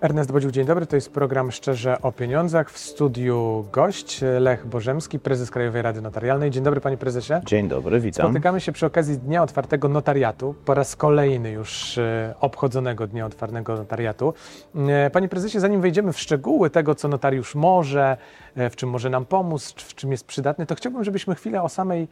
Ernest Bodziuk, dzień dobry. To jest program Szczerze o Pieniądzach. W studiu gość Lech Bożemski, prezes Krajowej Rady Notarialnej. Dzień dobry, panie prezesie. Dzień dobry, witam. Spotykamy się przy okazji Dnia Otwartego Notariatu, po raz kolejny już e, obchodzonego Dnia Otwartego Notariatu. E, Panie prezesie, zanim wejdziemy w szczegóły tego, co notariusz może, e, w czym może nam pomóc, w czym jest przydatny, to chciałbym, żebyśmy chwilę o samej,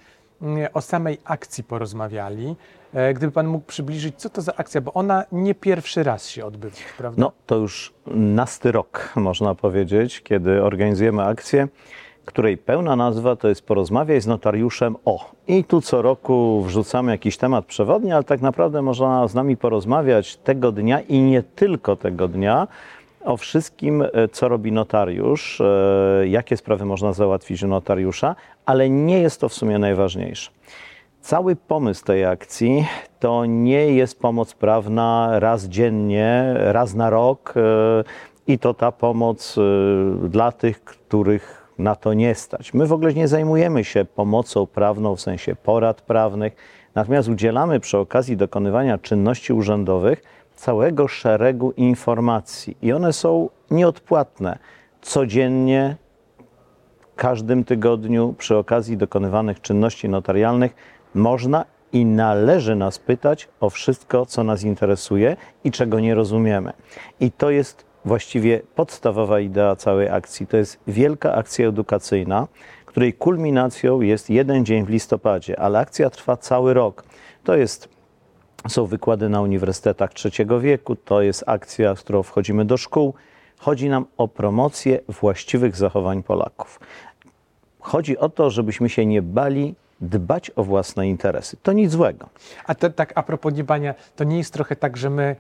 o samej akcji porozmawiali. E, Gdyby pan mógł przybliżyć, co to za akcja, bo ona nie pierwszy raz się odbywa, prawda? No, to już nasty rok, można powiedzieć, kiedy organizujemy akcję, której pełna nazwa to jest Porozmawiaj z notariuszem o. I tu co roku wrzucamy jakiś temat przewodni, ale tak naprawdę można z nami porozmawiać tego dnia i nie tylko tego dnia, o wszystkim, e, co robi notariusz, e, jakie sprawy można załatwić u notariusza, ale nie jest to w sumie najważniejsze. Cały pomysł tej akcji to nie jest pomoc prawna raz dziennie, raz na rok e, i to ta pomoc dla tych, których na to nie stać. My w ogóle nie zajmujemy się pomocą prawną w sensie porad prawnych, natomiast udzielamy przy okazji dokonywania czynności urzędowych całego szeregu informacji i one są nieodpłatne. Codziennie każdym tygodniu przy okazji dokonywanych czynności notarialnych można i należy nas pytać o wszystko, co nas interesuje i czego nie rozumiemy. I to jest właściwie podstawowa idea całej akcji. To jest wielka akcja edukacyjna, której kulminacją jest jeden dzień w listopadzie, ale akcja trwa cały rok. To jest są wykłady na uniwersytetach trzeciego wieku, to jest akcja, z którą wchodzimy do szkół. Chodzi nam o promocję właściwych zachowań Polaków. Chodzi o to, żebyśmy się nie bali dbać o własne interesy. To nic złego. A to, tak a propos niebania, to nie jest trochę tak, że my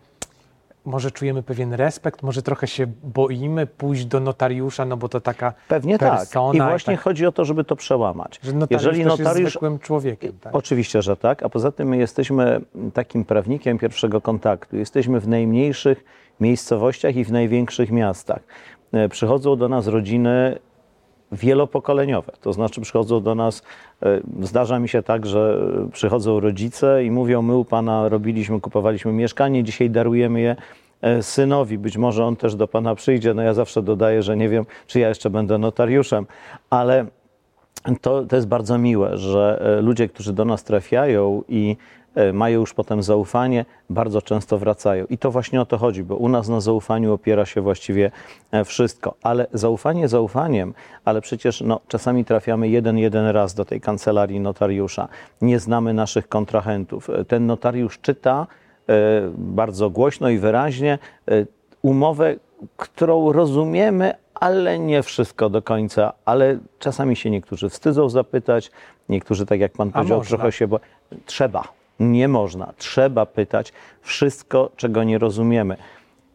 może czujemy pewien respekt, może trochę się boimy pójść do notariusza, no bo to taka Pewnie persona. tak. I właśnie tak, chodzi o to, żeby to przełamać. że notariusz Jeżeli też jest notariusz zwykłym człowiekiem. Tak? Oczywiście, że tak. A poza tym my jesteśmy takim prawnikiem pierwszego kontaktu. Jesteśmy w najmniejszych miejscowościach i w największych miastach. E, Przychodzą do nas rodziny wielopokoleniowe. To znaczy przychodzą do nas, e, zdarza mi się tak, że przychodzą rodzice i mówią, my u Pana robiliśmy, kupowaliśmy mieszkanie, dzisiaj darujemy je e, synowi, być może on też do Pana przyjdzie. No ja zawsze dodaję, że nie wiem, czy ja jeszcze będę notariuszem, ale to, to jest bardzo miłe, że e, ludzie, którzy do nas trafiają i mają już potem zaufanie, bardzo często wracają. I to właśnie o to chodzi, bo u nas na zaufaniu opiera się właściwie e, wszystko. Ale zaufanie zaufaniem, ale przecież no, czasami trafiamy jeden, jeden raz do tej kancelarii notariusza. Nie znamy naszych kontrahentów. E, Ten notariusz czyta e, bardzo głośno i wyraźnie e, umowę, którą rozumiemy, ale nie wszystko do końca. Ale czasami się niektórzy wstydzą zapytać, niektórzy, tak jak pan powiedział, można? trochę się bo trzeba. Nie można. Trzeba pytać wszystko, czego nie rozumiemy.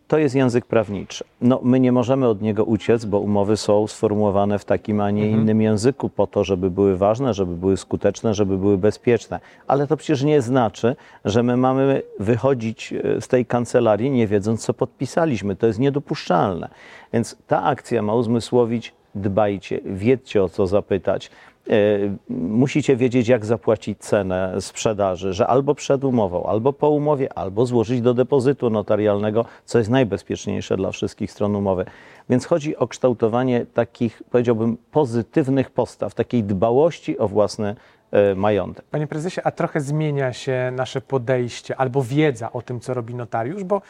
To jest język prawniczy. No, my nie możemy od niego uciec, bo umowy są sformułowane w takim, a nie innym języku po to, żeby były ważne, żeby były skuteczne, żeby były bezpieczne. Ale to przecież nie znaczy, że my mamy wychodzić e, z tej kancelarii nie wiedząc, co podpisaliśmy. To jest niedopuszczalne. Więc ta akcja ma uzmysłowić, dbajcie, wiedzcie o co zapytać. E, Musicie wiedzieć, jak zapłacić cenę sprzedaży, że albo przed umową, albo po umowie, albo złożyć do depozytu notarialnego, co jest najbezpieczniejsze dla wszystkich stron umowy. Więc chodzi o kształtowanie takich, powiedziałbym, pozytywnych postaw, takiej dbałości o własny e, majątek. Panie prezesie, a trochę zmienia się nasze podejście albo wiedza o tym, co robi notariusz, bo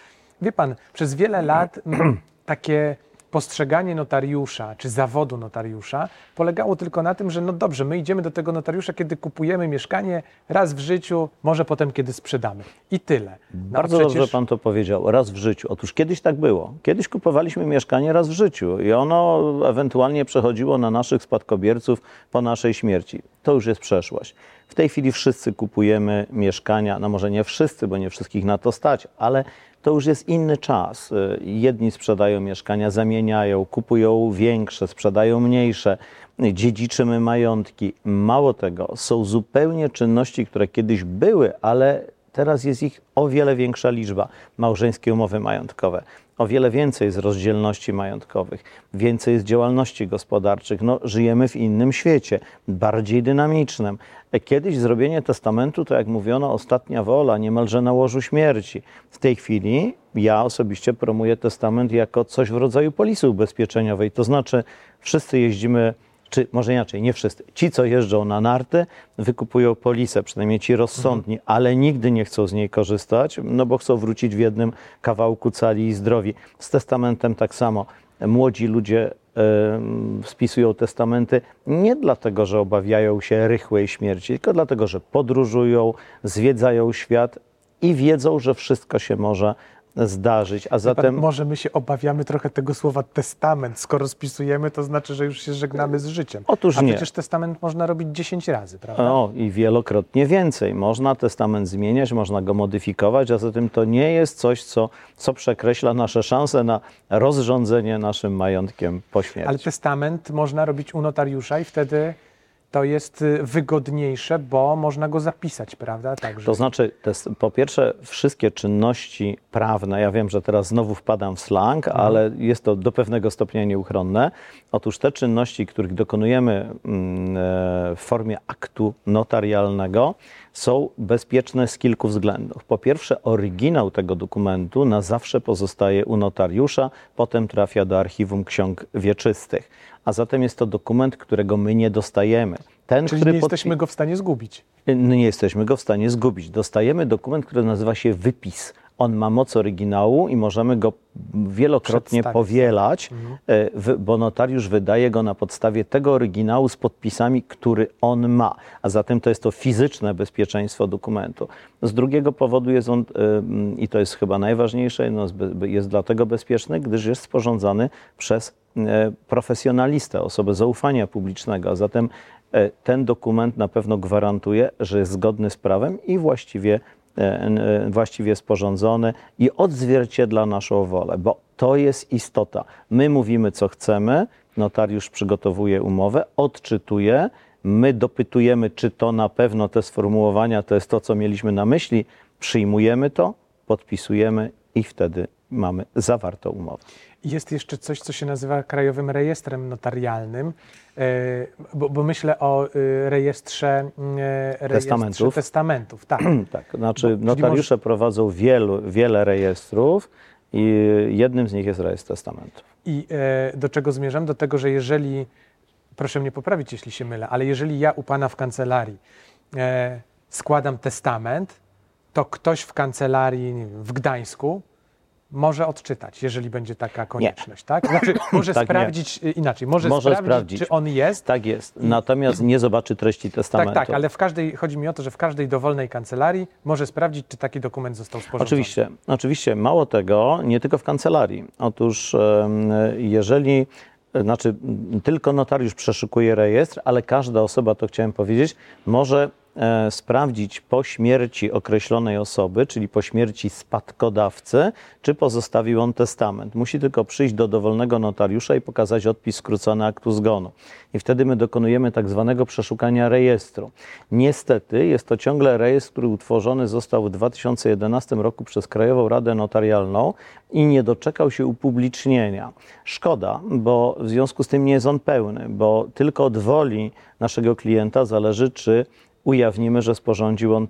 wie pan, przez wiele lat mm, takie postrzeganie notariusza czy zawodu notariusza polegało tylko na tym, że no dobrze, my idziemy do tego notariusza, kiedy kupujemy mieszkanie raz w życiu, może potem, kiedy sprzedamy. I tyle. No, Bardzo przecież- dobrze pan to powiedział, raz w życiu. Otóż kiedyś tak było. Kiedyś kupowaliśmy mieszkanie raz w życiu i ono ewentualnie przechodziło na naszych spadkobierców po naszej śmierci. To już jest przeszłość. W tej chwili wszyscy kupujemy mieszkania, no może nie wszyscy, bo nie wszystkich na to stać, ale to już jest inny czas. Y, Jedni sprzedają mieszkania, zamieniają, kupują większe, sprzedają mniejsze, dziedziczymy majątki. Mało tego, są zupełnie czynności, które kiedyś były, ale Teraz jest ich o wiele większa liczba. Małżeńskie umowy majątkowe. O wiele więcej jest rozdzielności majątkowych, więcej jest działalności gospodarczych. No, żyjemy w innym świecie, bardziej dynamicznym. Kiedyś zrobienie testamentu, to jak mówiono, ostatnia wola, niemalże na łożu śmierci. W tej chwili ja osobiście promuję testament jako coś w rodzaju polisy ubezpieczeniowej. To znaczy, wszyscy jeździmy czy może inaczej, nie wszyscy. Ci, co jeżdżą na narty, wykupują polisę, przynajmniej ci rozsądni, mhm. ale nigdy nie chcą z niej korzystać, no bo chcą wrócić w jednym kawałku cali i zdrowi. Z testamentem tak samo. Młodzi ludzie y, spisują testamenty nie dlatego, że obawiają się rychłej śmierci, tylko dlatego, że podróżują, zwiedzają świat i wiedzą, że wszystko się może zdarzyć, a zatem... może my się obawiamy trochę tego słowa testament. Skoro spisujemy, to znaczy, że już się żegnamy z życiem. Otóż a nie. przecież testament można robić 10 razy, prawda? O, i wielokrotnie więcej. Można testament zmieniać, można go modyfikować, a zatem to nie jest coś, co, co przekreśla nasze szanse na rozrządzenie naszym majątkiem po śmierci. Ale testament można robić u notariusza i wtedy to jest y, wygodniejsze, bo można go zapisać, prawda? Także. To znaczy, to jest, po pierwsze, wszystkie czynności prawne, ja wiem, że teraz znowu wpadam w slang, mhm. ale jest to do pewnego stopnia nieuchronne. Otóż te czynności, których dokonujemy mm, e, w formie aktu notarialnego, są bezpieczne z kilku względów. Po pierwsze, oryginał tego dokumentu na zawsze pozostaje u notariusza, potem trafia do archiwum ksiąg wieczystych a zatem jest to dokument, którego my nie dostajemy. Ten, Czyli nie jesteśmy go w stanie zgubić. Nie jesteśmy go w stanie zgubić. Dostajemy dokument, który nazywa się wypis. On ma moc oryginału i możemy go wielokrotnie powielać, mhm. E, bo notariusz wydaje go na podstawie tego oryginału z podpisami, który on ma. A zatem to jest to fizyczne bezpieczeństwo dokumentu. Z drugiego powodu jest on, e, i to jest chyba najważniejsze, no jest dlatego bezpieczny, gdyż jest sporządzany przez e, profesjonalistę, osobę zaufania publicznego. A zatem ten dokument na pewno gwarantuje, że jest zgodny z prawem i właściwie właściwie sporządzony i odzwierciedla naszą wolę, bo to jest istota. My mówimy, co chcemy, notariusz przygotowuje umowę, odczytuje, my dopytujemy, czy to na pewno te sformułowania to jest to, co mieliśmy na myśli, przyjmujemy to, podpisujemy i wtedy mamy zawartą umowę. Jest jeszcze coś, co się nazywa Krajowym Rejestrem Notarialnym, e, bo, bo myślę o e, rejestrze, e, rejestrze testamentów. testamentów. Tak, tak znaczy bo, notariusze może... prowadzą wielu, wiele rejestrów i jednym z nich jest rejestr testamentów. I do czego zmierzam? Do tego, że jeżeli, proszę mnie poprawić, jeśli się mylę, ale jeżeli ja u Pana w kancelarii składam testament, to ktoś w kancelarii wiem, w Gdańsku może odczytać, jeżeli będzie taka konieczność, nie. tak? Znaczy, może tak sprawdzić nie. inaczej, może, może sprawdzić, sprawdzić, czy on jest. Tak jest, natomiast nie zobaczy treści testamentu. Tak, tak, ale w każdej, chodzi mi o to, że w każdej dowolnej kancelarii może sprawdzić, czy taki dokument został sporządzony. Oczywiście, oczywiście, mało tego, nie tylko w kancelarii. Otóż jeżeli znaczy tylko notariusz przeszukuje rejestr, ale każda osoba, to chciałem powiedzieć, może sprawdzić po śmierci określonej osoby, czyli po śmierci spadkodawcy, czy pozostawił on testament. Musi tylko przyjść do dowolnego notariusza i pokazać odpis skrócony aktu zgonu. I wtedy my dokonujemy tak zwanego przeszukania rejestru. Niestety jest to ciągle rejestr, który utworzony został w 2011 roku przez Krajową Radę Notarialną i nie doczekał się upublicznienia. Szkoda, bo w związku z tym nie jest on pełny, bo tylko od woli naszego klienta zależy, czy ujawnimy, że sporządził on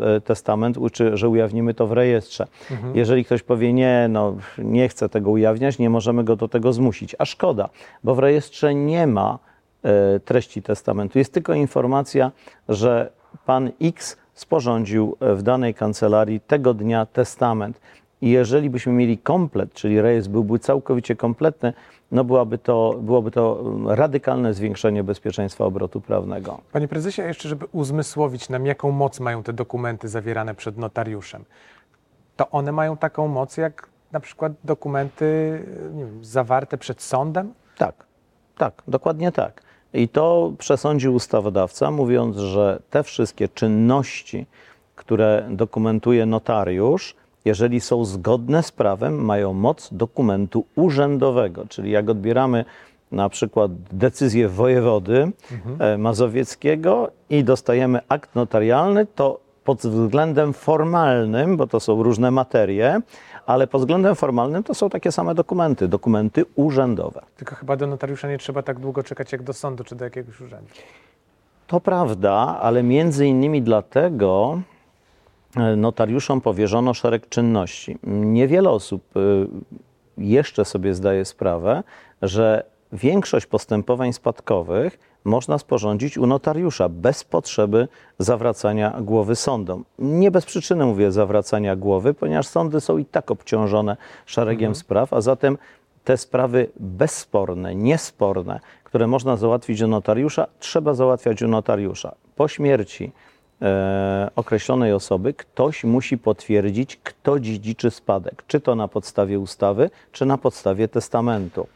e, testament, czy że ujawnimy to w rejestrze. Mhm. Jeżeli ktoś powie, nie, no nie chcę tego ujawniać, nie możemy go do tego zmusić. A szkoda, bo w rejestrze nie ma e, treści testamentu. Jest tylko informacja, że pan X sporządził w danej kancelarii tego dnia testament. I jeżeli byśmy mieli komplet, czyli rejestr byłby całkowicie kompletny, no byłaby to, byłoby to radykalne zwiększenie bezpieczeństwa obrotu prawnego. Panie prezesie, jeszcze żeby uzmysłowić nam, jaką moc mają te dokumenty zawierane przed notariuszem, to one mają taką moc jak na przykład dokumenty wiem, zawarte przed sądem? Tak, tak, dokładnie tak. I to przesądził ustawodawca, mówiąc, że te wszystkie czynności, które dokumentuje notariusz, jeżeli są zgodne z prawem, mają moc dokumentu urzędowego. Czyli jak odbieramy na przykład decyzję wojewody mhm. mazowieckiego i dostajemy akt notarialny, to pod względem formalnym, bo to są różne materie, ale pod względem formalnym to są takie same dokumenty, dokumenty urzędowe. Tylko chyba do notariusza nie trzeba tak długo czekać jak do sądu czy do jakiegoś urzędu. To prawda, ale między innymi dlatego e, notariuszom powierzono szereg czynności. Niewiele osób e, jeszcze sobie zdaje sprawę, że większość postępowań spadkowych można sporządzić u notariusza bez potrzeby zawracania głowy sądom. Nie bez przyczyny mówię zawracania głowy, ponieważ sądy są i tak obciążone szeregiem spraw, a zatem te sprawy bezsporne, niesporne, które można załatwić u notariusza, trzeba załatwiać u notariusza. Po śmierci e, określonej osoby ktoś musi potwierdzić, kto dziedziczy spadek, czy to na podstawie ustawy, czy na podstawie testamentu.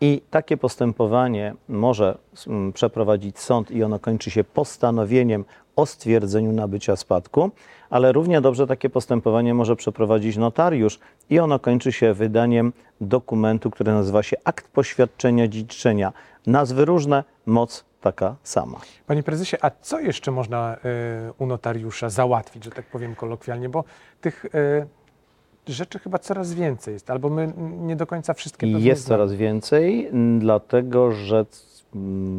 I takie postępowanie może mm, przeprowadzić sąd i ono kończy się postanowieniem o stwierdzeniu nabycia spadku, ale równie dobrze takie postępowanie może przeprowadzić notariusz i ono kończy się wydaniem dokumentu, który nazywa się akt poświadczenia dziedziczenia. Nazwy różne, moc taka sama. Panie prezesie, a co jeszcze można y, u notariusza załatwić, że tak powiem kolokwialnie, bo tych y, rzeczy chyba coraz więcej jest, albo my nie do końca wszystkie pewnie Jest coraz więcej, dlatego że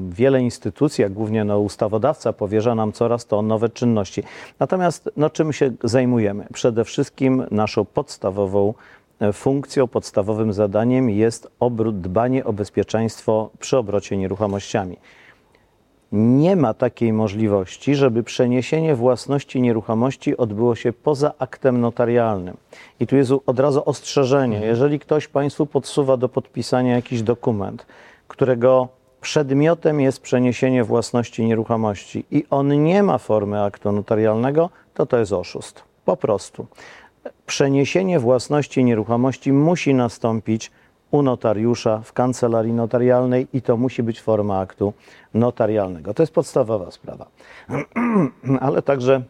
wiele instytucji, a głównie no, ustawodawca powierza nam coraz to nowe czynności. Natomiast no, czym się zajmujemy? Przede wszystkim naszą podstawową e, funkcją, podstawowym zadaniem jest obrót, dbanie o bezpieczeństwo przy obrocie nieruchomościami. Nie ma takiej możliwości, żeby przeniesienie własności nieruchomości odbyło się poza aktem notarialnym. I tu jest od razu ostrzeżenie. Jeżeli ktoś Państwu podsuwa do podpisania jakiś dokument, którego przedmiotem jest przeniesienie własności nieruchomości i on nie ma formy aktu notarialnego, to to jest oszust. Po prostu. Przeniesienie własności nieruchomości musi nastąpić u notariusza w kancelarii notarialnej i to musi być forma aktu notarialnego. To jest podstawowa sprawa. Ale także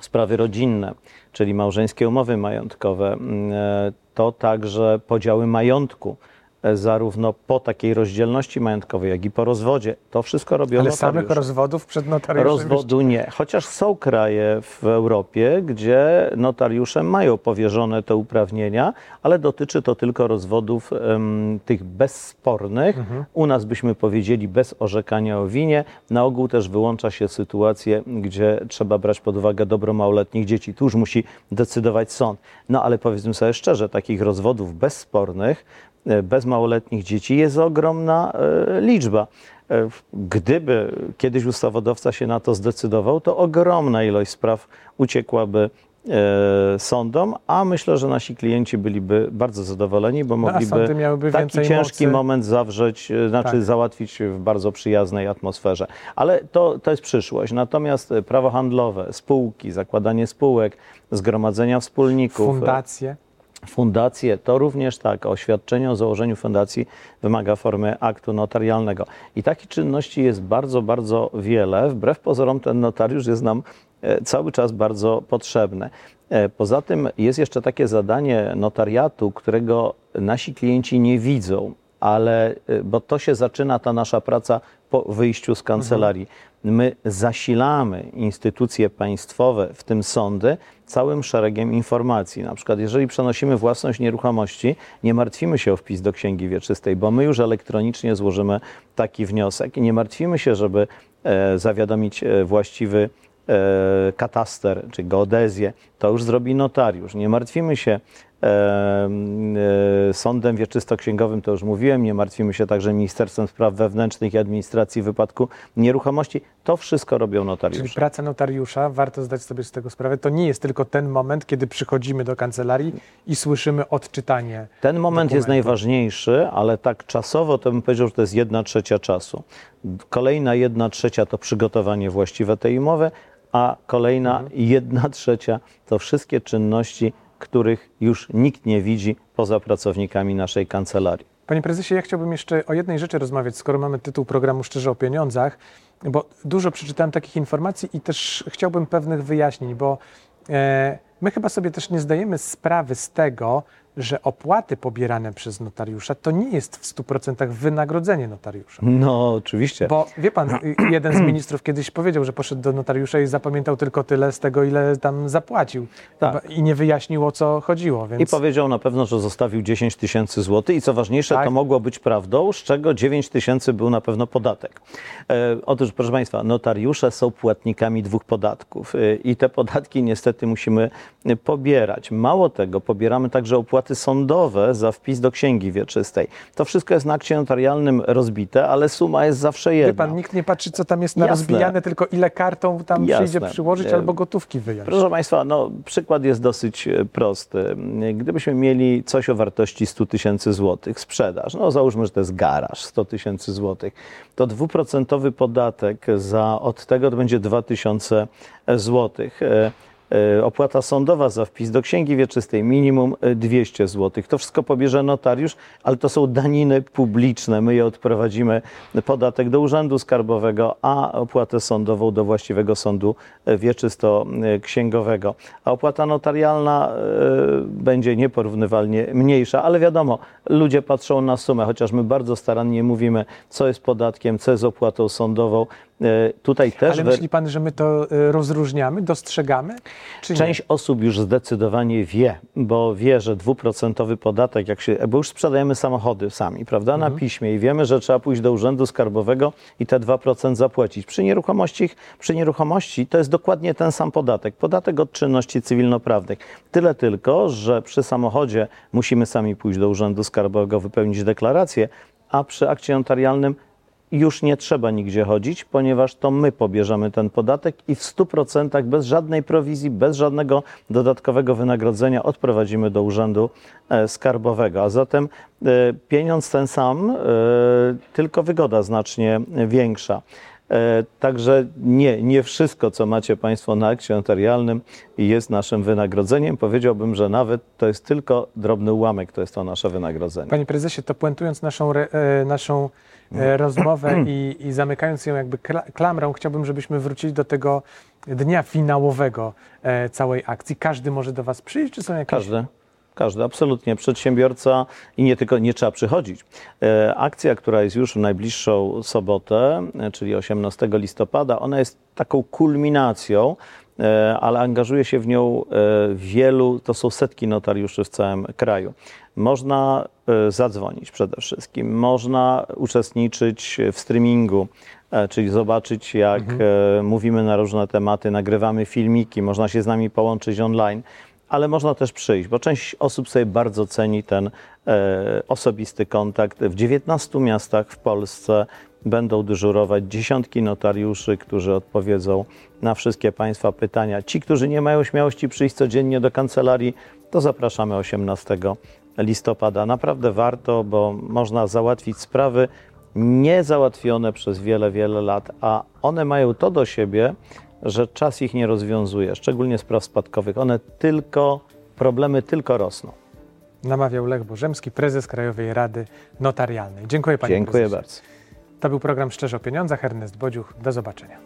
sprawy rodzinne, czyli małżeńskie umowy majątkowe, mm, e, to także podziały majątku, zarówno po takiej rozdzielności majątkowej, jak i po rozwodzie. To wszystko robią Ale samych notariusze. rozwodów przed notariuszem Rozwodu nie. Chociaż są kraje w Europie, gdzie notariusze mają powierzone te uprawnienia, ale dotyczy to tylko rozwodów em, tych bezspornych. U nas byśmy powiedzieli bez orzekania o winie. Na ogół też wyłącza się sytuacje, gdzie trzeba brać pod uwagę dobro małoletnich dzieci. Tu już musi decydować sąd. No ale powiedzmy sobie szczerze, takich rozwodów bezspornych e, bez małoletnich dzieci jest ogromna e, liczba. E, Gdyby kiedyś ustawodawca się na to zdecydował, to ogromna ilość spraw uciekłaby e, sądom, a myślę, że nasi klienci byliby bardzo zadowoleni, bo a mogliby taki ciężki mocy. moment zawrzeć, e, znaczy Tak. załatwić w bardzo przyjaznej atmosferze. Ale to, to jest przyszłość. Natomiast e, prawo handlowe, spółki, zakładanie spółek, zgromadzenia wspólników, e, Fundacje. Fundacje to również tak, oświadczenie o założeniu fundacji wymaga formy aktu notarialnego. I takich czynności jest bardzo, bardzo wiele. Wbrew pozorom ten notariusz jest nam e, cały czas bardzo potrzebny. E, Poza tym jest jeszcze takie zadanie notariatu, którego nasi klienci nie widzą, ale e, bo to się zaczyna ta nasza praca po wyjściu z kancelarii. My zasilamy instytucje państwowe, w tym sądy, całym szeregiem informacji. Na przykład, jeżeli przenosimy własność nieruchomości, nie martwimy się o wpis do księgi wieczystej, bo my już elektronicznie złożymy taki wniosek i nie martwimy się, żeby e, zawiadomić e, właściwy e, kataster czy geodezję, to już zrobi notariusz. Nie martwimy się sądem wieczystoksięgowym, to już mówiłem, nie martwimy się także Ministerstwem Spraw Wewnętrznych i Administracji w wypadku nieruchomości. To wszystko robią Czyli notariusze. praca notariusza, warto zdać sobie z tego sprawę, to nie jest tylko ten moment, kiedy przychodzimy do kancelarii i słyszymy odczytanie. Ten moment jest dokumentu. najważniejszy, ale tak czasowo to bym powiedział, że to jest jedna trzecia czasu. Kolejna jedna trzecia to przygotowanie właściwe tej umowy, a kolejna jedna trzecia to wszystkie czynności, których już nikt nie widzi poza pracownikami naszej kancelarii. Panie prezesie, ja chciałbym jeszcze o jednej rzeczy rozmawiać, skoro mamy tytuł programu Szczerze o pieniądzach, bo dużo przeczytałem takich informacji i też chciałbym pewnych wyjaśnień, bo e, my chyba sobie też nie zdajemy sprawy z tego, że opłaty pobierane przez notariusza to nie jest w 100% wynagrodzenie notariusza. No, oczywiście. Bo wie pan, y, jeden z ministrów kiedyś powiedział, że poszedł do notariusza i zapamiętał tylko tyle z tego, ile tam zapłacił. Tak. I nie wyjaśnił, o co chodziło. Więc... I powiedział na pewno, że zostawił 10 tysięcy złotych i co ważniejsze, Tak. to mogło być prawdą, z czego 9 tysięcy był na pewno podatek. E, otóż, proszę Państwa, notariusze są płatnikami dwóch podatków e, i te podatki niestety musimy pobierać. Mało tego, pobieramy także opłaty sądowe za wpis do księgi wieczystej. To wszystko jest na akcie notarialnym rozbite, ale suma jest zawsze jedna. Wie pan, nikt nie patrzy, co tam jest na Jasne. rozbijane, tylko ile kartą tam Jasne. przyjdzie przyłożyć E, albo gotówki wyjąć. Proszę Państwa, no, przykład jest dosyć e, prosty. Gdybyśmy mieli coś o wartości 100 tysięcy złotych, sprzedaż, no załóżmy, że to jest garaż, 100 tysięcy złotych, to dwuprocentowy podatek za, od tego to będzie 2000 złotych. E, e, Opłata sądowa za wpis do księgi wieczystej minimum e, 200 zł. To wszystko pobierze notariusz, ale to są daniny publiczne. My je odprowadzimy podatek do Urzędu Skarbowego, a opłatę sądową do właściwego sądu e, wieczysto-księgowego. A opłata notarialna e, będzie nieporównywalnie mniejsza, ale wiadomo, ludzie patrzą na sumę, chociaż my bardzo starannie mówimy, co jest podatkiem, co jest opłatą sądową. E, Tutaj też Ale myśli pan, że my to y, rozróżniamy, dostrzegamy? Czy nie? Część osób już zdecydowanie wie, bo wie, że dwuprocentowy podatek, jak się, bo już sprzedajemy samochody sami, prawda, na piśmie i wiemy, że trzeba pójść do urzędu skarbowego i te 2% zapłacić. Przy nieruchomości, przy nieruchomości to jest dokładnie ten sam podatek, podatek od czynności cywilnoprawnych. Tyle tylko, że przy samochodzie musimy sami pójść do urzędu skarbowego, wypełnić deklarację, a przy akcie notarialnym już nie trzeba nigdzie chodzić, ponieważ to my pobierzemy ten podatek i w 100% bez żadnej prowizji, bez żadnego dodatkowego wynagrodzenia odprowadzimy do urzędu e, skarbowego. A zatem e, pieniądz ten sam, e, tylko wygoda znacznie większa. E, Także nie, nie wszystko, co macie Państwo na akcie notarialnym jest naszym wynagrodzeniem. Powiedziałbym, że nawet to jest tylko drobny ułamek, to jest to nasze wynagrodzenie. Panie prezesie, to puentując naszą, re, e, naszą e, rozmowę i, i zamykając ją jakby kla- klamrą, chciałbym, żebyśmy wrócili do tego dnia finałowego całej akcji. Każdy może do Was przyjść, czy są jakieś... Każdy. Każdy, absolutnie. Przedsiębiorca i nie tylko, nie trzeba przychodzić. E, akcja, która jest już w najbliższą sobotę, e, czyli 18 listopada, ona jest taką kulminacją, e, ale angażuje się w nią wielu, to są setki notariuszy w całym kraju. Można zadzwonić przede wszystkim, można uczestniczyć w streamingu, czyli zobaczyć, jak e, mówimy na różne tematy, nagrywamy filmiki, można się z nami połączyć online ale można też przyjść, bo część osób sobie bardzo ceni ten e, osobisty kontakt. W 19 miastach w Polsce będą dyżurować dziesiątki notariuszy, którzy odpowiedzą na wszystkie Państwa pytania. Ci, którzy nie mają śmiałości przyjść codziennie do kancelarii, to zapraszamy 18 listopada. Naprawdę warto, bo można załatwić sprawy niezałatwione przez wiele, wiele lat, a one mają to do siebie, że czas ich nie rozwiązuje, szczególnie spraw spadkowych. One tylko, problemy tylko rosną. Namawiał Lech Bożemski, prezes Krajowej Rady Notarialnej. Dziękuję Panie Dziękuję prezesie. bardzo. To był program Szczerze o Pieniądzach. Ernest Bodziuch. Do zobaczenia.